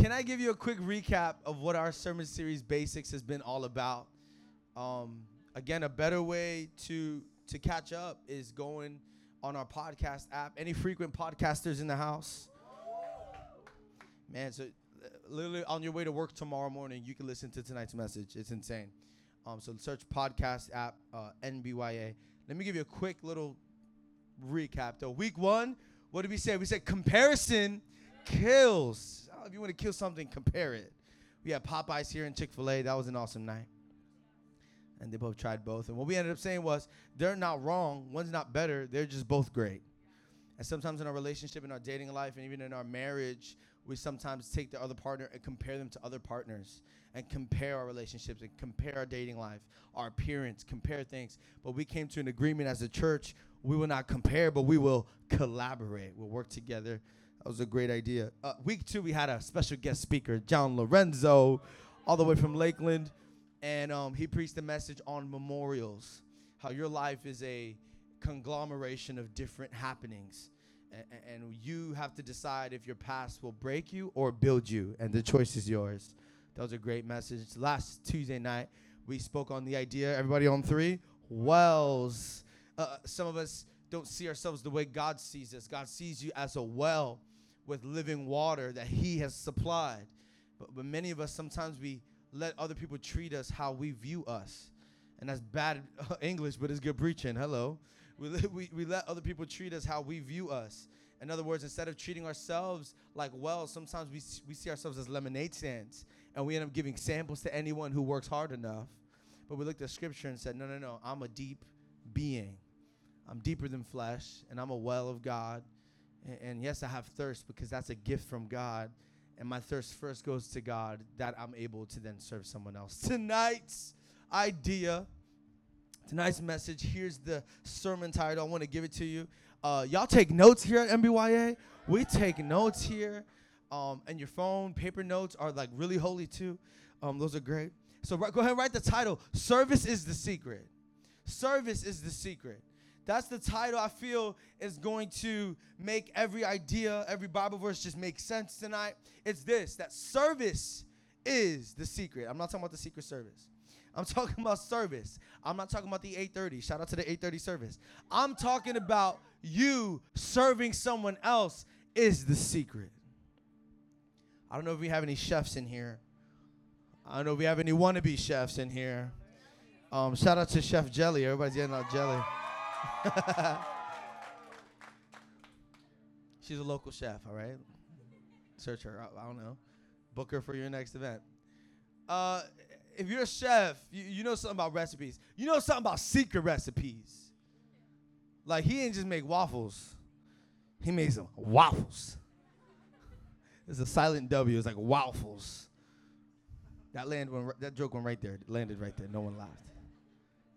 can I give you a quick recap of what our sermon series basics has been all about? Um, again, a better way to to catch up is going on our podcast app. Any frequent podcasters in the house? Man, so literally on your way to work tomorrow morning, you can listen to tonight's message. It's insane. Um, so search podcast app uh, NBYA. Let me give you a quick little recap. Though week one, what did we say? We said comparison kills. If you want to kill something, compare it. We had Popeyes here in Chick Fil A. That was an awesome night. And they both tried both. And what we ended up saying was, they're not wrong. One's not better. They're just both great. And sometimes in our relationship, in our dating life, and even in our marriage, we sometimes take the other partner and compare them to other partners and compare our relationships and compare our dating life, our appearance, compare things. But we came to an agreement as a church we will not compare, but we will collaborate. We'll work together. That was a great idea. Uh, week two, we had a special guest speaker, John Lorenzo, all the way from Lakeland. And um, he preached a message on memorials, how your life is a conglomeration of different happenings. and you have to decide if your past will break you or build you, and the choice is yours. That was a great message. Last Tuesday night, we spoke on the idea, everybody on three, wells uh, some of us don't see ourselves the way God sees us. God sees you as a well with living water that He has supplied. But, but many of us, sometimes we let other people treat us how we view us. And that's bad English, but it's good preaching. Hello. We, we, we let other people treat us how we view us. In other words, instead of treating ourselves like wells, sometimes we, we see ourselves as lemonade stands. And we end up giving samples to anyone who works hard enough. But we looked at scripture and said, no, no, no, I'm a deep being. I'm deeper than flesh, and I'm a well of God. And, and yes, I have thirst because that's a gift from God. And my thirst first goes to God that I'm able to then serve someone else. Tonight's idea, tonight's message, here's the sermon title. I want to give it to you. Uh, y'all take notes here at MBYA. We take notes here. Um, and your phone, paper notes are like really holy too. Um, those are great. So go ahead and write the title Service is the Secret. Service is the secret. That's the title I feel is going to make every idea, every Bible verse just make sense tonight. It's this that service is the secret. I'm not talking about the secret service. I'm talking about service. I'm not talking about the 830. Shout out to the 830 service. I'm talking about you serving someone else is the secret. I don't know if we have any chefs in here. I don't know if we have any wannabe chefs in here. Um, shout out to Chef Jelly. Everybody's getting out jelly. She's a local chef, all right? Search her. I, I don't know. Book her for your next event. Uh, if you're a chef, you, you know something about recipes. You know something about secret recipes. Like he didn't just make waffles. He made some waffles. It's a silent W. It's like waffles. That land went, that joke went right there. Landed right there. No one laughed.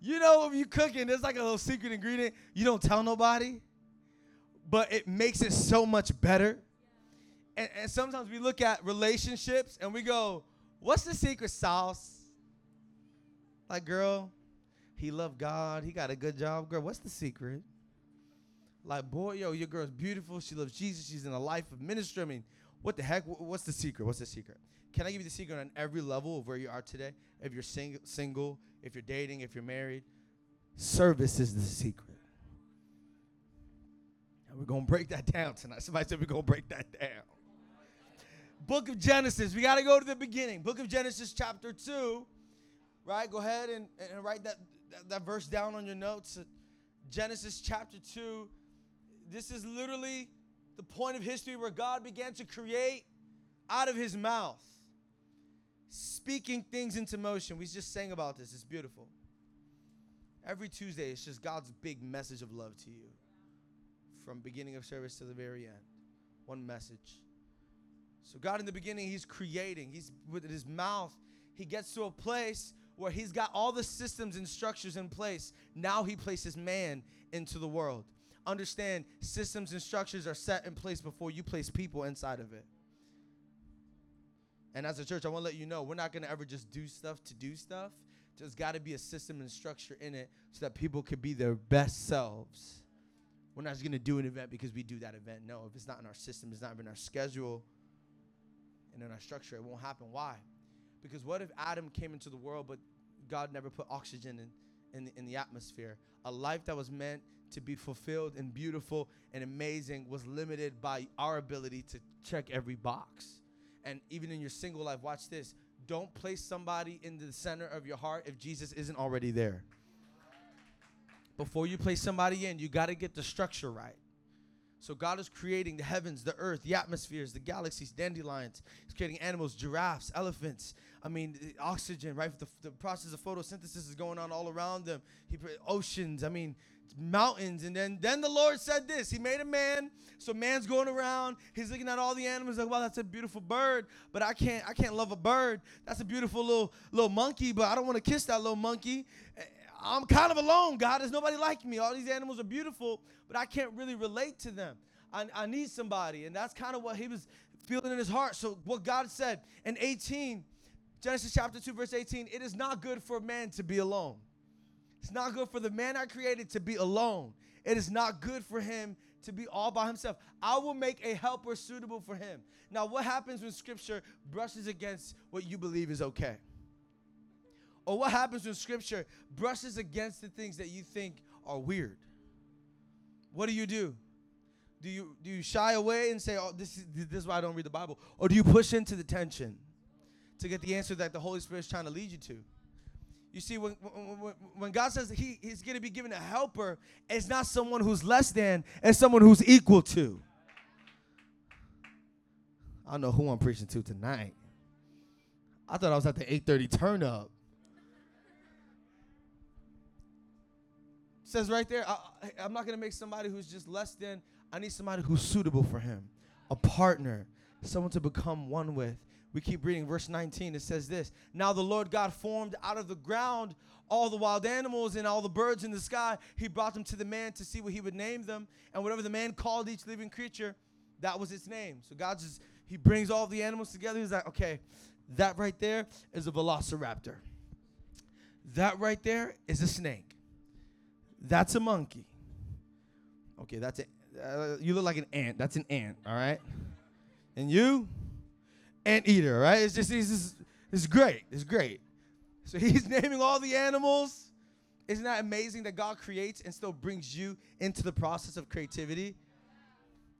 You know, if you cooking, there's like a little secret ingredient you don't tell nobody, but it makes it so much better. And, and sometimes we look at relationships and we go, What's the secret sauce? Like, girl, he loved God. He got a good job. Girl, what's the secret? Like, boy, yo, your girl's beautiful. She loves Jesus. She's in a life of ministry. I mean, what the heck? What's the secret? What's the secret? Can I give you the secret on every level of where you are today? If you're sing- single, if you're dating, if you're married, service is the secret. And we're going to break that down tonight. Somebody said we're going to break that down. Book of Genesis. We got to go to the beginning. Book of Genesis, chapter 2. Right? Go ahead and, and write that, that, that verse down on your notes. Genesis chapter 2. This is literally the point of history where God began to create out of his mouth speaking things into motion. We just sang about this. It's beautiful. Every Tuesday, it's just God's big message of love to you from beginning of service to the very end. One message. So God in the beginning, he's creating. He's with his mouth, he gets to a place where he's got all the systems and structures in place. Now he places man into the world. Understand, systems and structures are set in place before you place people inside of it. And as a church, I want to let you know we're not going to ever just do stuff to do stuff. There's got to be a system and structure in it so that people can be their best selves. We're not just going to do an event because we do that event. No, if it's not in our system, it's not in our schedule, and in our structure, it won't happen. Why? Because what if Adam came into the world, but God never put oxygen in, in, the, in the atmosphere? A life that was meant to be fulfilled and beautiful and amazing was limited by our ability to check every box. And even in your single life, watch this. Don't place somebody in the center of your heart if Jesus isn't already there. Before you place somebody in, you got to get the structure right. So God is creating the heavens, the earth, the atmospheres, the galaxies, dandelions. He's creating animals, giraffes, elephants. I mean, oxygen, right? The, the process of photosynthesis is going on all around them. He oceans. I mean, mountains. And then then the Lord said this. He made a man. So man's going around. He's looking at all the animals like, wow, that's a beautiful bird. But I can't I can't love a bird. That's a beautiful little little monkey, but I don't want to kiss that little monkey. I'm kind of alone, God. There's nobody like me. All these animals are beautiful, but I can't really relate to them. I, I need somebody. And that's kind of what he was feeling in his heart. So, what God said in 18, Genesis chapter 2, verse 18, it is not good for man to be alone. It's not good for the man I created to be alone. It is not good for him to be all by himself. I will make a helper suitable for him. Now, what happens when scripture brushes against what you believe is okay? Or what happens when scripture brushes against the things that you think are weird? What do you do? Do you do you shy away and say, "Oh, this is this is why I don't read the Bible," or do you push into the tension to get the answer that the Holy Spirit is trying to lead you to? You see, when, when, when God says he, He's going to be given a helper, it's not someone who's less than, it's someone who's equal to. I don't know who I'm preaching to tonight. I thought I was at the 8:30 turn up. Says right there, I, am not going to make somebody who's just less than. I need somebody who's suitable for him, a partner, someone to become one with. We keep reading verse 19. It says this Now the Lord God formed out of the ground all the wild animals and all the birds in the sky. He brought them to the man to see what he would name them. And whatever the man called each living creature, that was its name. So God just, he brings all the animals together. He's like, okay, that right there is a velociraptor. That right there is a snake. That's a monkey. Okay, that's it. Uh, you look like an ant. That's an ant, all right? And you, ant eater, right? It's just, it's just, it's great. It's great. So he's naming all the animals. Isn't that amazing that God creates and still brings you into the process of creativity?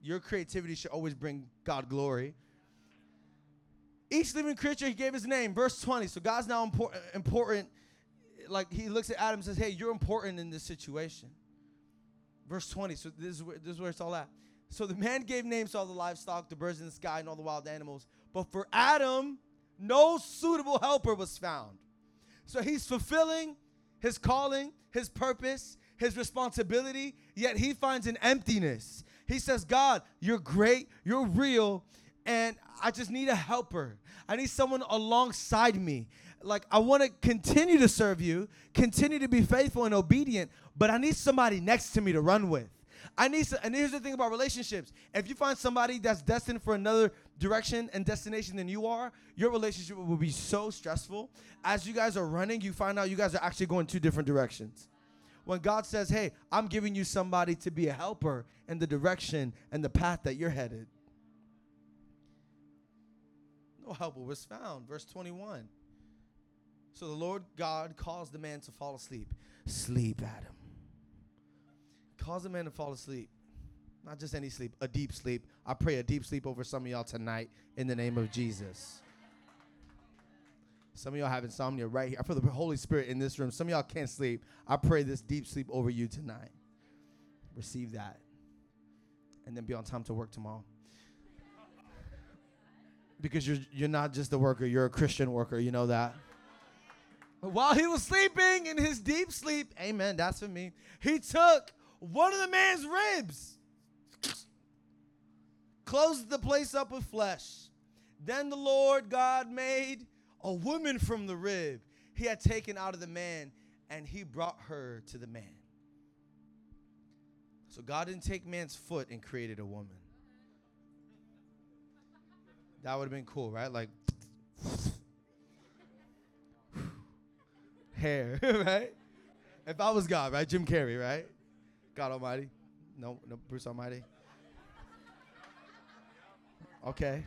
Your creativity should always bring God glory. Each living creature, he gave his name. Verse 20. So God's now important, important like he looks at Adam and says, "Hey, you're important in this situation." Verse 20. So this is where, this is where it's all at. So the man gave names to all the livestock, the birds in the sky, and all the wild animals. But for Adam, no suitable helper was found. So he's fulfilling his calling, his purpose, his responsibility, yet he finds an emptiness. He says, God, you're great, you're real, and I just need a helper. I need someone alongside me like I want to continue to serve you, continue to be faithful and obedient, but I need somebody next to me to run with. I need some, and here's the thing about relationships. If you find somebody that's destined for another direction and destination than you are, your relationship will be so stressful. As you guys are running, you find out you guys are actually going two different directions. When God says, "Hey, I'm giving you somebody to be a helper in the direction and the path that you're headed." No helper was found. Verse 21. So the Lord God caused the man to fall asleep. Sleep, Adam. Cause the man to fall asleep. Not just any sleep, a deep sleep. I pray a deep sleep over some of y'all tonight in the name of Jesus. Some of y'all have insomnia right here. I feel the Holy Spirit in this room. Some of y'all can't sleep. I pray this deep sleep over you tonight. Receive that. And then be on time to work tomorrow. Because you're you're not just a worker, you're a Christian worker, you know that. While he was sleeping in his deep sleep, amen, that's for me, he took one of the man's ribs, closed the place up with flesh. Then the Lord God made a woman from the rib he had taken out of the man, and he brought her to the man. So God didn't take man's foot and created a woman. That would have been cool, right? Like, hair, right? If I was God, right? Jim Carrey, right? God Almighty. No, no, Bruce Almighty. Okay.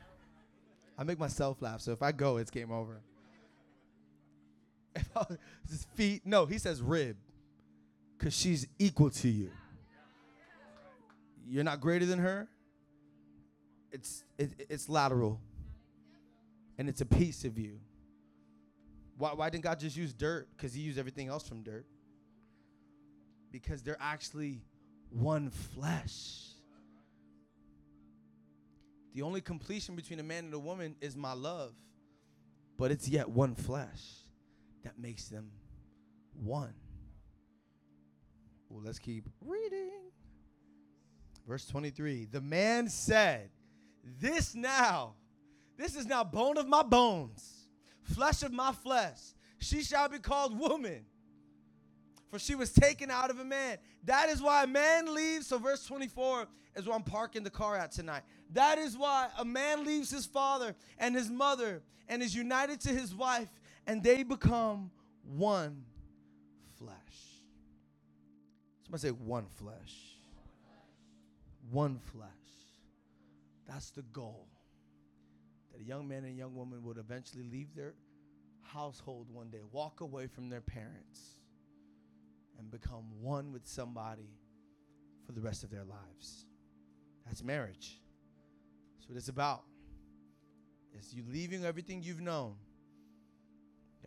I make myself laugh, so if I go, it's game over. If I, his feet, no, he says rib, because she's equal to you. You're not greater than her. It's it, it's lateral, and it's a piece of you. Why, why didn't God just use dirt? Because He used everything else from dirt. Because they're actually one flesh. The only completion between a man and a woman is my love, but it's yet one flesh that makes them one. Well, let's keep reading. Verse 23 The man said, This now, this is now bone of my bones, flesh of my flesh. She shall be called woman, for she was taken out of a man. That is why a man leaves. So, verse 24 is where I'm parking the car at tonight. That is why a man leaves his father and his mother and is united to his wife, and they become one flesh. Somebody say one flesh. One flesh. That's the goal. That a young man and young woman would eventually leave their household one day, walk away from their parents, and become one with somebody for the rest of their lives. That's marriage. That's what it's about. It's you leaving everything you've known,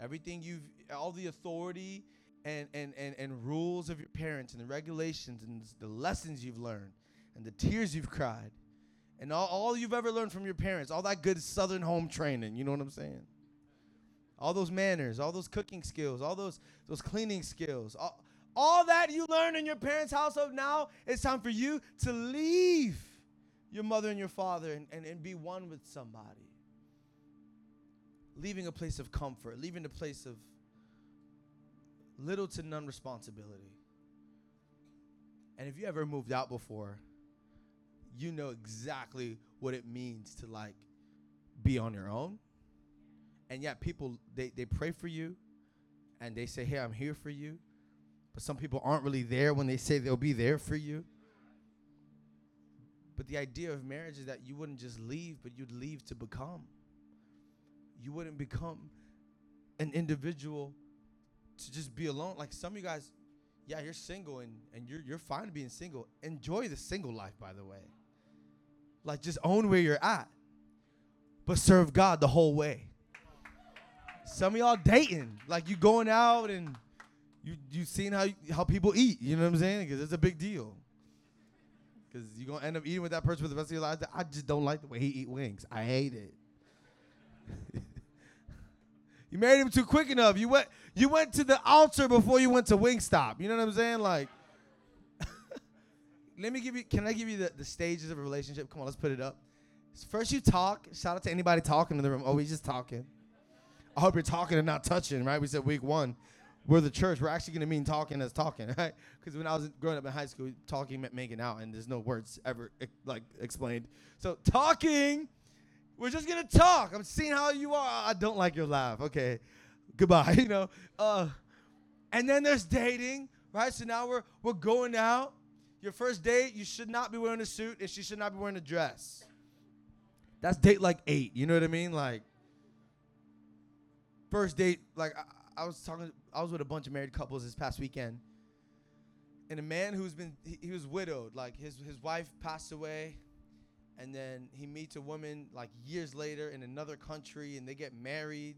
everything you've, all the authority and, and, and, and rules of your parents and the regulations and the lessons you've learned and the tears you've cried and all, all you've ever learned from your parents, all that good southern home training, you know what I'm saying? All those manners, all those cooking skills, all those, those cleaning skills, all, all that you learned in your parents' household now, it's time for you to leave your mother and your father and, and, and be one with somebody. Leaving a place of comfort, leaving a place of little to none responsibility. And if you ever moved out before, you know exactly what it means to like be on your own. And yet people they, they pray for you and they say, Hey, I'm here for you. But some people aren't really there when they say they'll be there for you. But the idea of marriage is that you wouldn't just leave, but you'd leave to become. You wouldn't become an individual to just be alone. Like some of you guys, yeah, you're single and, and you're you're fine being single. Enjoy the single life, by the way. Like just own where you're at. But serve God the whole way. Some of y'all dating. Like you going out and you you seen how how people eat, you know what I'm saying? Because it's a big deal. Because you're to end up eating with that person for the rest of your life. I just don't like the way he eat wings. I hate it. you married him too quick enough. You went you went to the altar before you went to Wingstop. You know what I'm saying? Like, let me give you. Can I give you the, the stages of a relationship? Come on, let's put it up. First, you talk. Shout out to anybody talking in the room. Oh, we just talking. I hope you're talking and not touching. Right? We said week one we're the church. We're actually going to mean talking as talking, right? Because when I was growing up in high school, talking meant making out, and there's no words ever like explained. So talking, we're just gonna talk. I'm seeing how you are. I don't like your laugh. Okay, goodbye. You know. Uh, and then there's dating, right? So now we're we're going out. Your first date, you should not be wearing a suit, and she should not be wearing a dress. That's date like eight. You know what I mean? Like first date, like. I, I was talking. I was with a bunch of married couples this past weekend, and a man who's been he, he was widowed. Like his his wife passed away, and then he meets a woman like years later in another country, and they get married.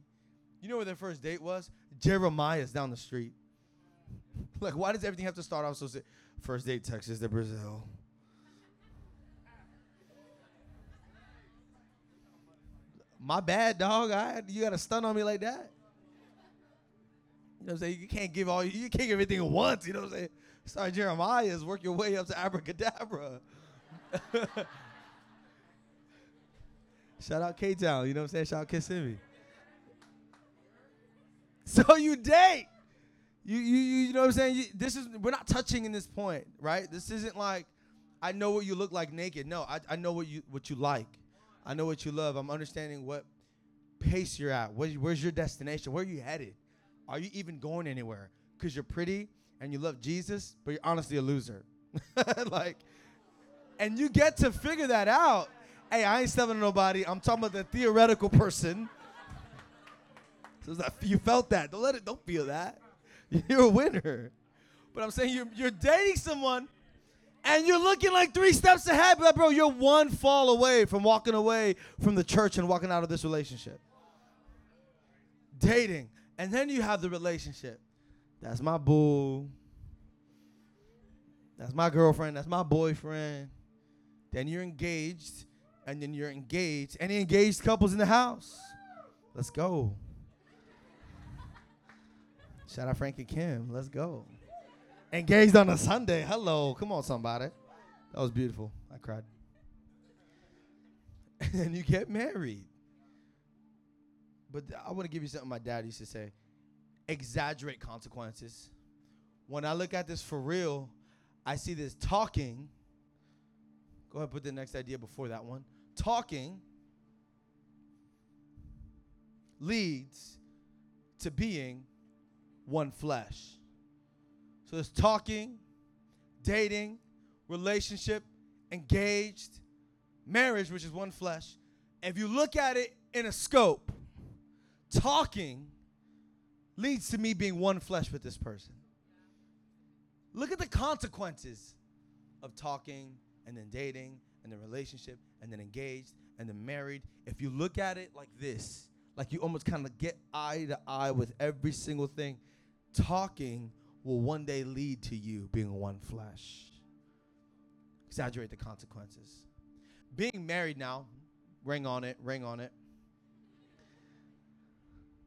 You know where their first date was? Jeremiah's down the street. like, why does everything have to start off so? First date, Texas de Brazil. My bad, dog. I you got to stun on me like that. You know what I'm saying? You can't give all you can't give everything at once, you know what I'm saying? Start Jeremiah's, work your way up to abracadabra. Shout out K Town, you know what I'm saying? Shout out Kissimmee. So you date. You, you you know what I'm saying? You, this is we're not touching in this point, right? This isn't like I know what you look like naked. No, I, I know what you what you like. I know what you love. I'm understanding what pace you're at. Where, where's your destination? Where are you headed? Are you even going anywhere? Because you're pretty and you love Jesus, but you're honestly a loser. like, and you get to figure that out. Hey, I ain't stepping on nobody. I'm talking about the theoretical person. So that you felt that. Don't let it. Don't feel that. You're a winner. But I'm saying you're you're dating someone, and you're looking like three steps ahead. But bro, you're one fall away from walking away from the church and walking out of this relationship. Dating, and then you have the relationship. That's my boo. That's my girlfriend. That's my boyfriend. Then you're engaged, and then you're engaged. Any engaged couples in the house? Let's go. Shout out Frank and Kim. Let's go. Engaged on a Sunday. Hello. Come on, somebody. That was beautiful. I cried. And you get married. But th- I want to give you something my dad used to say exaggerate consequences. When I look at this for real, I see this talking. Go ahead, put the next idea before that one. Talking leads to being one flesh. So there's talking, dating, relationship, engaged, marriage, which is one flesh. If you look at it in a scope, talking leads to me being one flesh with this person. Look at the consequences of talking and then dating and then relationship and then engaged and then married. If you look at it like this, like you almost kind of get eye to eye with every single thing, talking will one day lead to you being one flesh. Exaggerate the consequences. Being married now, ring on it, ring on it.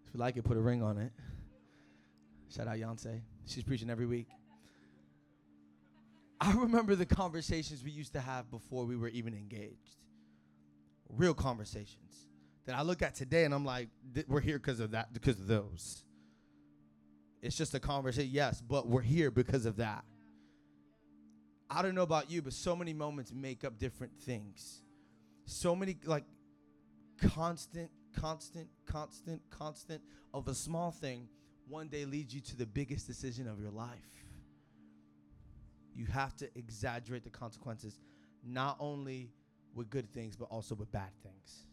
If you like it, put a ring on it. Shout out Yoncé. She's preaching every week. I remember the conversations we used to have before we were even engaged. Real conversations that I look at today and I'm like, we're here because of that, because of those. It's just a conversation, yes, but we're here because of that. I don't know about you, but so many moments make up different things. So many, like, constant, constant, constant, constant of a small thing one day leads you to the biggest decision of your life. You have to exaggerate the consequences, not only with good things, but also with bad things.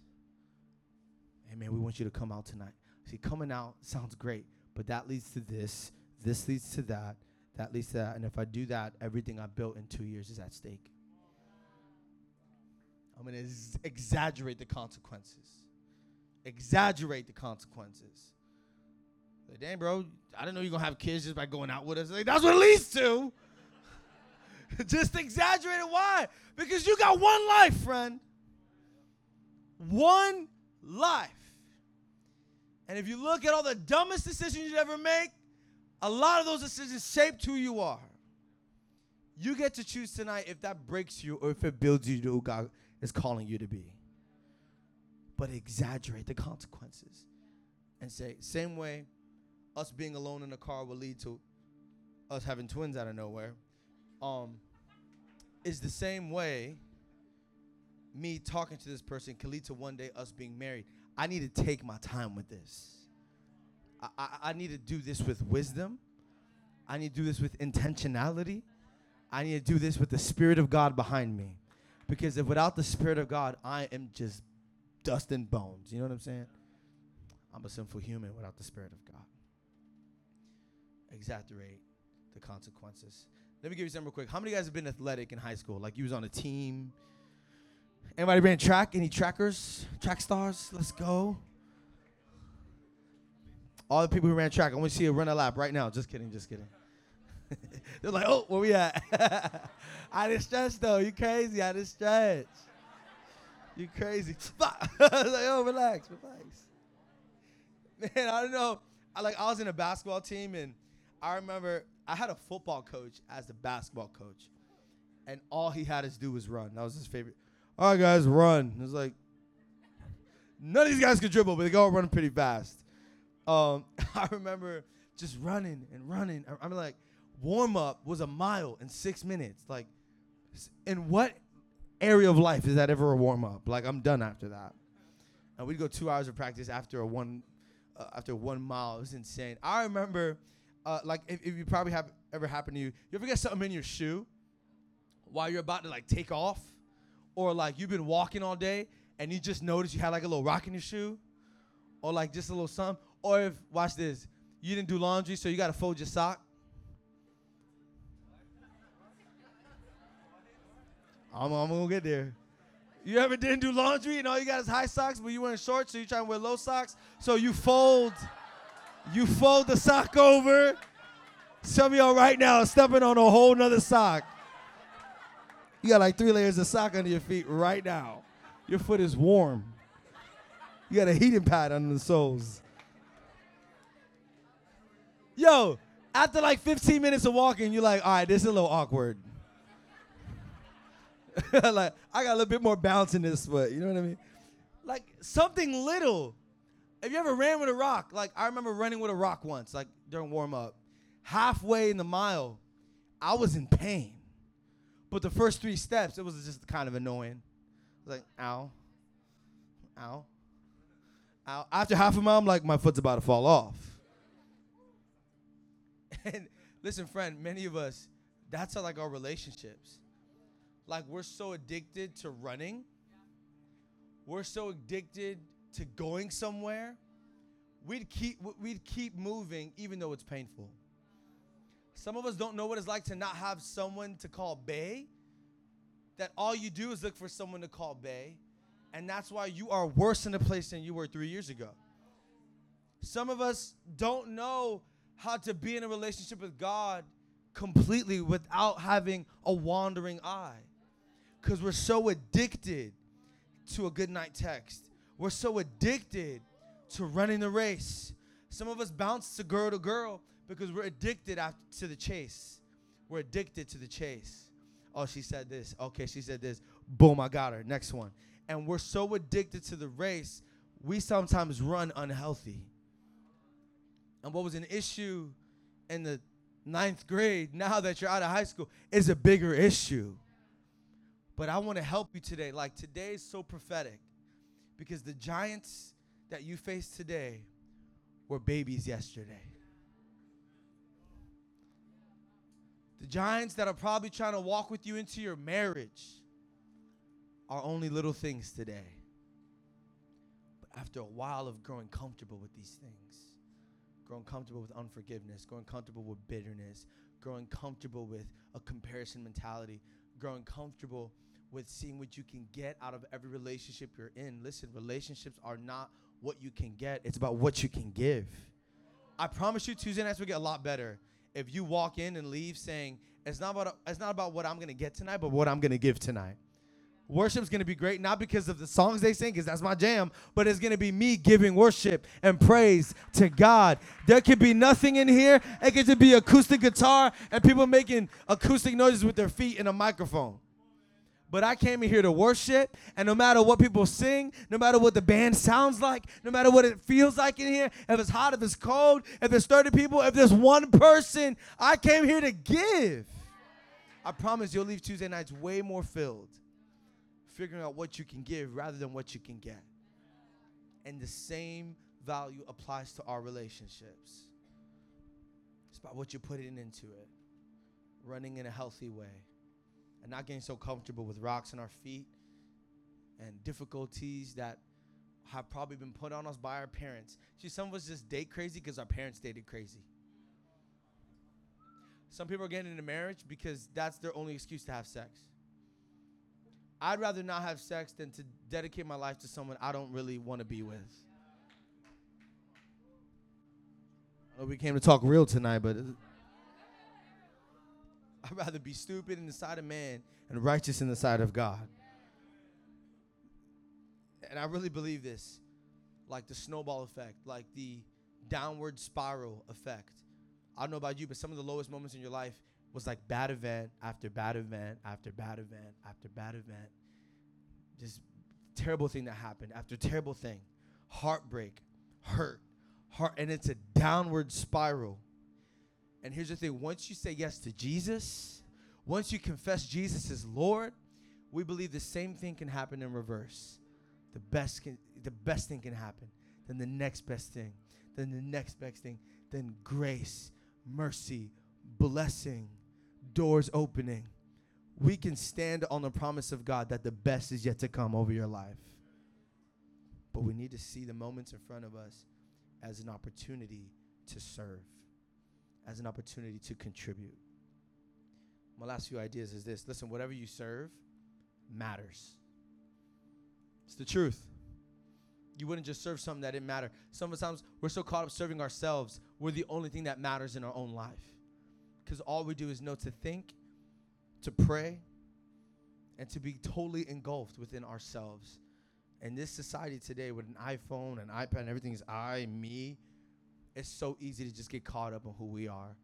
Amen. We want you to come out tonight. See, coming out sounds great, but that leads to this. This leads to that. That leads to that. And if I do that, everything I built in two years is at stake. I'm going to ex- exaggerate the consequences. Exaggerate the consequences. Like, damn, bro, I didn't know you're going to have kids just by going out with us. Like, that's what it leads to. just exaggerated. Why? Because you got one life, friend. One life. And if you look at all the dumbest decisions you ever make, a lot of those decisions shaped who you are. You get to choose tonight if that breaks you or if it builds you to who God is calling you to be. But exaggerate the consequences and say, same way us being alone in a car will lead to us having twins out of nowhere, um, is the same way me talking to this person can lead to one day us being married. I need to take my time with this. I, I, I need to do this with wisdom. I need to do this with intentionality. I need to do this with the Spirit of God behind me. Because if without the Spirit of God, I am just dust and bones. You know what I'm saying? I'm a sinful human without the Spirit of God. Exaggerate the consequences. Let me give you some real quick. How many you guys have been athletic in high school? Like you was on a team, Anybody ran track? Any trackers? Track stars? Let's go. All the people who ran track, I want to see a run a lap right now. Just kidding, just kidding. They're like, oh, where we at? I didn't stretch though. You crazy? I didn't stretch. You crazy? Fuck. like, oh, relax, relax. Man, I don't know. I like I was in a basketball team, and I remember I had a football coach as the basketball coach, and all he had us do was run. That was his favorite all right, guys, run. It's like none of these guys could dribble, but they go running pretty fast. Um, I remember just running and running. I, I mean, like warm up was a mile in six minutes. Like, in what area of life is that ever a warm up? Like, I'm done after that. And we'd go two hours of practice after a one, uh, after one mile. It was insane. I remember, uh, like, if, if you probably have ever happened to you, you ever get something in your shoe while you're about to like take off or like you've been walking all day and you just noticed you had like a little rock in your shoe, or like just a little something, or if watch this, you didn't do laundry, so you gotta fold your sock. I'm, I'm gonna get there. You ever didn't do laundry and all you got is high socks, but you wearing shorts, so you trying to wear low socks. So you fold, you fold the sock over. Some of y'all right now are stepping on a whole nother sock. You got like three layers of sock under your feet right now. Your foot is warm. You got a heating pad under the soles. Yo, after like 15 minutes of walking, you're like, all right, this is a little awkward. like, I got a little bit more bounce in this foot. You know what I mean? Like something little. Have you ever ran with a rock? Like I remember running with a rock once, like during warm up. Halfway in the mile, I was in pain. But the first three steps, it was just kind of annoying. I was like, ow, ow, ow. After half a mile, I'm like, my foot's about to fall off. And listen, friend, many of us, that's how, like our relationships. Like we're so addicted to running. We're so addicted to going somewhere. We'd keep we'd keep moving even though it's painful. Some of us don't know what it's like to not have someone to call Bay. That all you do is look for someone to call Bay. And that's why you are worse in a place than you were three years ago. Some of us don't know how to be in a relationship with God completely without having a wandering eye. Because we're so addicted to a good night text. We're so addicted to running the race. Some of us bounce to girl to girl because we're addicted after, to the chase. We're addicted to the chase. Oh, she said this. Okay, she said this. Boom, I got her. Next one. And we're so addicted to the race, we sometimes run unhealthy. And what was an issue in the ninth grade, now that you're out of high school, is a bigger issue. But I want to help you today. Like today is so prophetic because the giants that you face today were babies yesterday. The giants that are probably trying to walk with you into your marriage are only little things today. But after a while of growing comfortable with these things, growing comfortable with unforgiveness, growing comfortable with bitterness, growing comfortable with a comparison mentality, growing comfortable with seeing what you can get out of every relationship you're in. Listen, relationships are not what you can get, it's about what you can give. I promise you, Tuesday nights will get a lot better if you walk in and leave saying, it's not about it's not about what I'm gonna get tonight, but what I'm gonna give tonight. Worship's gonna be great, not because of the songs they sing, because that's my jam, but it's gonna be me giving worship and praise to God. There could be nothing in here. It could just be acoustic guitar and people making acoustic noises with their feet in a microphone. But I came in here to worship, and no matter what people sing, no matter what the band sounds like, no matter what it feels like in here, if it's hot, if it's cold, if there's 30 people, if there's one person, I came here to give. I promise you'll leave Tuesday nights way more filled, figuring out what you can give rather than what you can get. And the same value applies to our relationships. It's about what you're putting into it, running in a healthy way and not getting so comfortable with rocks in our feet and difficulties that have probably been put on us by our parents. See, some of us just date crazy because our parents dated crazy. Some people are getting into marriage because that's their only excuse to have sex. I'd rather not have sex than to dedicate my life to someone I don't really want to be with. We came to talk real tonight, but. I'd rather be stupid in the sight of man and righteous in the sight of God. And I really believe this like the snowball effect, like the downward spiral effect. I don't know about you, but some of the lowest moments in your life was like bad event after bad event after bad event after bad event. Just terrible thing that happened after terrible thing. Heartbreak, hurt, heart, and it's a downward spiral. And here's the thing once you say yes to Jesus, once you confess Jesus is Lord, we believe the same thing can happen in reverse. The best, can, the best thing can happen, then the next best thing, then the next best thing, then grace, mercy, blessing, doors opening. we can stand on the promise of God that the best is yet to come over your life. But we need to see the moments in front of us as an opportunity to serve, as an opportunity to contribute. My last few ideas is this listen, whatever you serve matters. It's the truth. You wouldn't just serve something that didn't matter. Sometimes we're so caught up serving ourselves, we're the only thing that matters in our own life. Because all we do is know to think, to pray, and to be totally engulfed within ourselves. In this society today, with an iPhone, an iPad, and everything is I, me, it's so easy to just get caught up in who we are.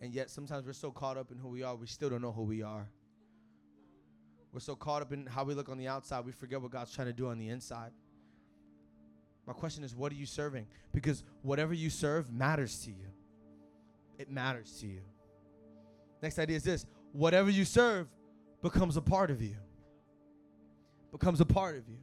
And yet, sometimes we're so caught up in who we are, we still don't know who we are. We're so caught up in how we look on the outside, we forget what God's trying to do on the inside. My question is, what are you serving? Because whatever you serve matters to you. It matters to you. Next idea is this whatever you serve becomes a part of you. Becomes a part of you.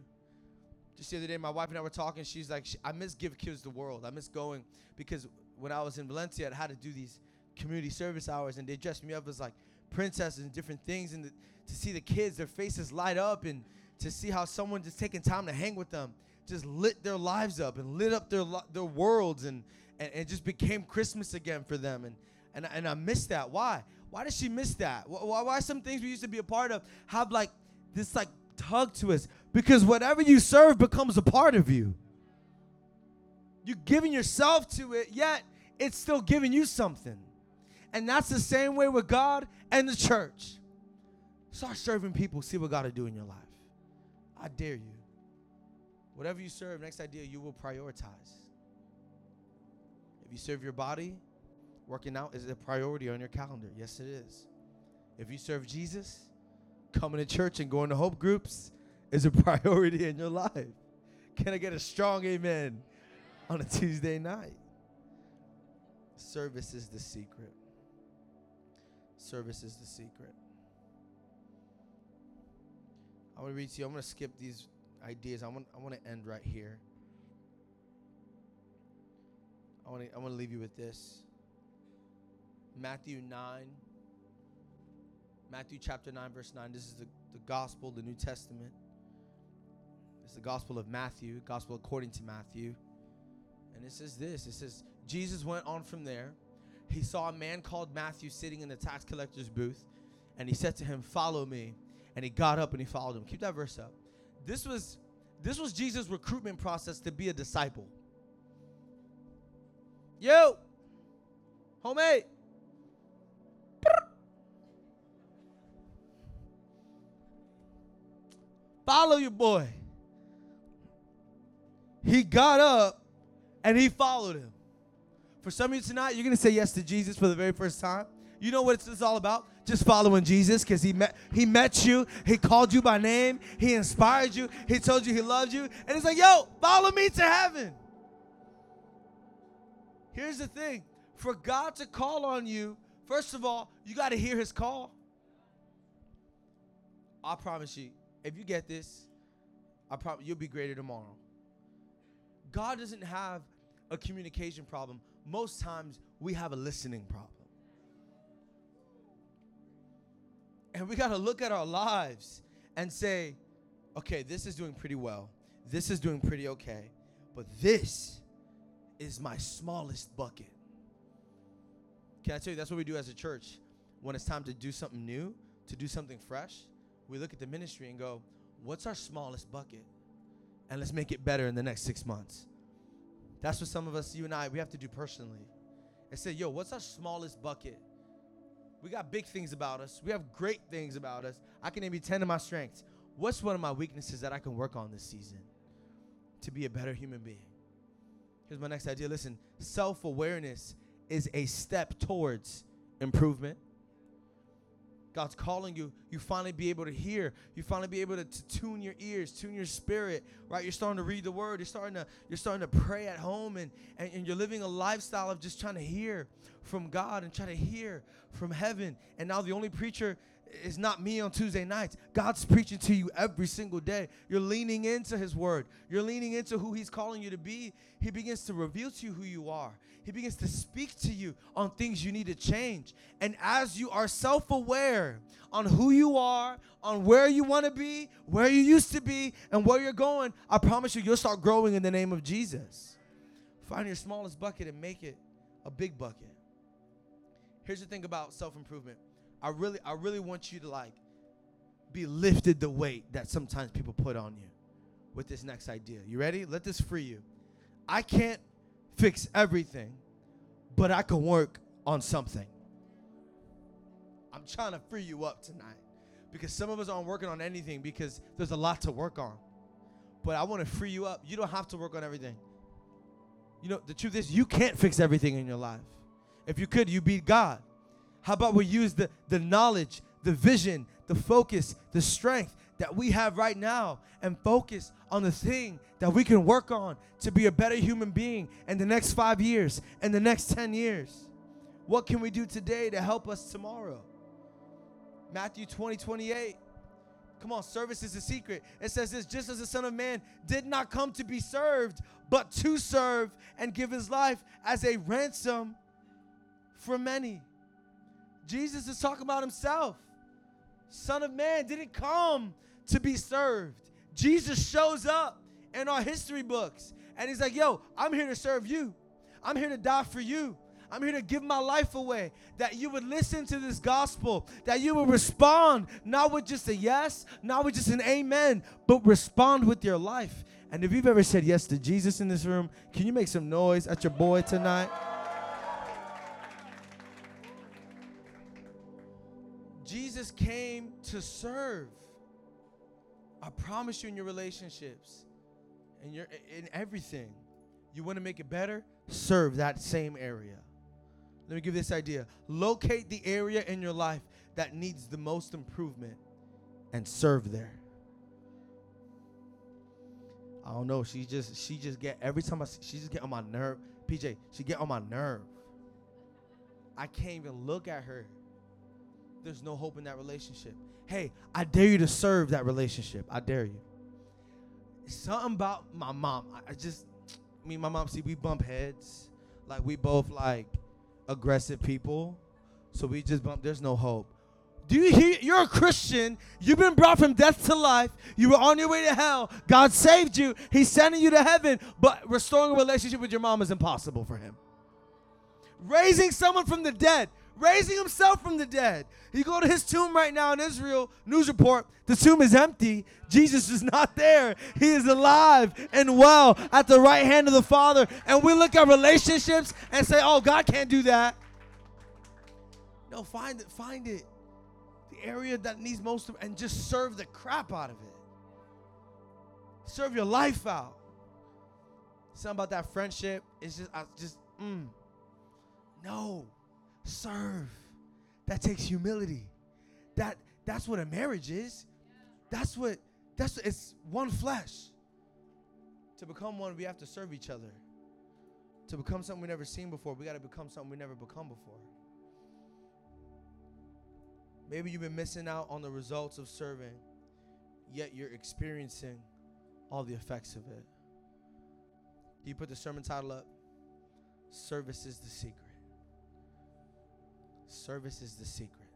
Just the other day, my wife and I were talking. She's like, I miss Give Kids the World. I miss going because when I was in Valencia, I had to do these community service hours, and they dressed me up as like princesses and different things. And to see the kids, their faces light up, and to see how someone just taking time to hang with them just lit their lives up and lit up their their worlds, and, and it just became Christmas again for them. And and and I miss that. Why? Why does she miss that? Why, why some things we used to be a part of have like this like tug to us? Because whatever you serve becomes a part of you. You're giving yourself to it, yet it's still giving you something. And that's the same way with God and the church. Start serving people, see what God will do in your life. I dare you. Whatever you serve, next idea, you will prioritize. If you serve your body, working out is a priority on your calendar. Yes, it is. If you serve Jesus, coming to church and going to hope groups is a priority in your life. Can I get a strong amen on a Tuesday night? Service is the secret. Service is the secret. I want to read to you. I'm going to skip these ideas. I want I want to end right here. I want to I want to leave you with this. Matthew 9 Matthew chapter 9 verse 9. This is the, the gospel, the New Testament. It's the gospel of Matthew, gospel according to Matthew. And it says this. It says Jesus went on from there. He saw a man called Matthew sitting in the tax collector's booth, and he said to him, "Follow me." And he got up and he followed him. Keep that verse up. This was this was Jesus' recruitment process to be a disciple. Yo, homie. Follow your boy. He got up and he followed him. For some of you tonight, you're going to say yes to Jesus for the very first time. You know what it's all about? just following Jesus because he met he met you, he called you by name, he inspired you, he told you he loved you, and he's like, yo, follow me to heaven. Here's the thing for God to call on you, first of all, you got to hear his call. I promise you, if you get this, I promise you'll be greater tomorrow. God doesn't have a communication problem. Most times we have a listening problem. And we got to look at our lives and say, okay, this is doing pretty well. This is doing pretty okay. But this is my smallest bucket. Can I tell you, that's what we do as a church. When it's time to do something new, to do something fresh, we look at the ministry and go, what's our smallest bucket? And let's make it better in the next six months. That's what some of us, you and I, we have to do personally. And say, yo, what's our smallest bucket? We got big things about us. We have great things about us. I can name you 10 of my strengths. What's one of my weaknesses that I can work on this season to be a better human being? Here's my next idea. Listen, self awareness is a step towards improvement. God's calling you, you finally be able to hear. You finally be able to, to, tune your ears, tune your spirit, right? You're starting to read the word. You're starting to, you're starting to pray at home and, and, and you're living a lifestyle of just trying to hear from God and try to hear from heaven. And now the only preacher It's not me on Tuesday nights. God's preaching to you every single day. You're leaning into His Word. You're leaning into who He's calling you to be. He begins to reveal to you who you are. He begins to speak to you on things you need to change. And as you are self aware on who you are, on where you want to be, where you used to be, and where you're going, I promise you, you'll start growing in the name of Jesus. Find your smallest bucket and make it a big bucket. Here's the thing about self improvement I really, I really want you to like be lifted the weight that sometimes people put on you with this next idea. You ready? Let this free you. I can't fix everything, but I can work on something. I'm trying to free you up tonight because some of us aren't working on anything because there's a lot to work on. But I want to free you up. You don't have to work on everything. You know, the truth is, you can't fix everything in your life. If you could, you'd be God. How about we use the, the knowledge, the vision, the focus, the strength that we have right now and focus on the thing that we can work on to be a better human being in the next five years and the next 10 years? What can we do today to help us tomorrow? Matthew 20, 28. Come on, service is a secret. It says this just as the Son of Man did not come to be served, but to serve and give his life as a ransom for many. Jesus is talking about himself. Son of Man didn't come to be served. Jesus shows up in our history books and he's like, Yo, I'm here to serve you. I'm here to die for you. I'm here to give my life away. That you would listen to this gospel, that you would respond, not with just a yes, not with just an amen, but respond with your life. And if you've ever said yes to Jesus in this room, can you make some noise at your boy tonight? Jesus came to serve. I promise you in your relationships, in your in everything, you want to make it better, serve that same area. Let me give this idea. Locate the area in your life that needs the most improvement and serve there. I don't know. She just she just get every time I she just get on my nerve. PJ, she get on my nerve. I can't even look at her there's no hope in that relationship. Hey, I dare you to serve that relationship. I dare you. Something about my mom. I just, me and my mom, see, we bump heads. Like, we both, like, aggressive people. So we just bump. There's no hope. Do you hear? You're a Christian. You've been brought from death to life. You were on your way to hell. God saved you. He's sending you to heaven. But restoring a relationship with your mom is impossible for him. Raising someone from the dead raising himself from the dead. You go to his tomb right now in Israel, news report, the tomb is empty. Jesus is not there. He is alive and well at the right hand of the Father. And we look at relationships and say, oh, God can't do that. No, find it, find it. The area that needs most of and just serve the crap out of it. Serve your life out. Something about that friendship is just I just mm. No serve. That takes humility. That that's what a marriage is. That's what that's it's one flesh. To become one, we have to serve each other. To become something we never seen before, we got to become something we never become before. Maybe you've been missing out on the results of serving, yet you're experiencing all the effects of it. You put the sermon title up? Service is the secret. Service is the secret.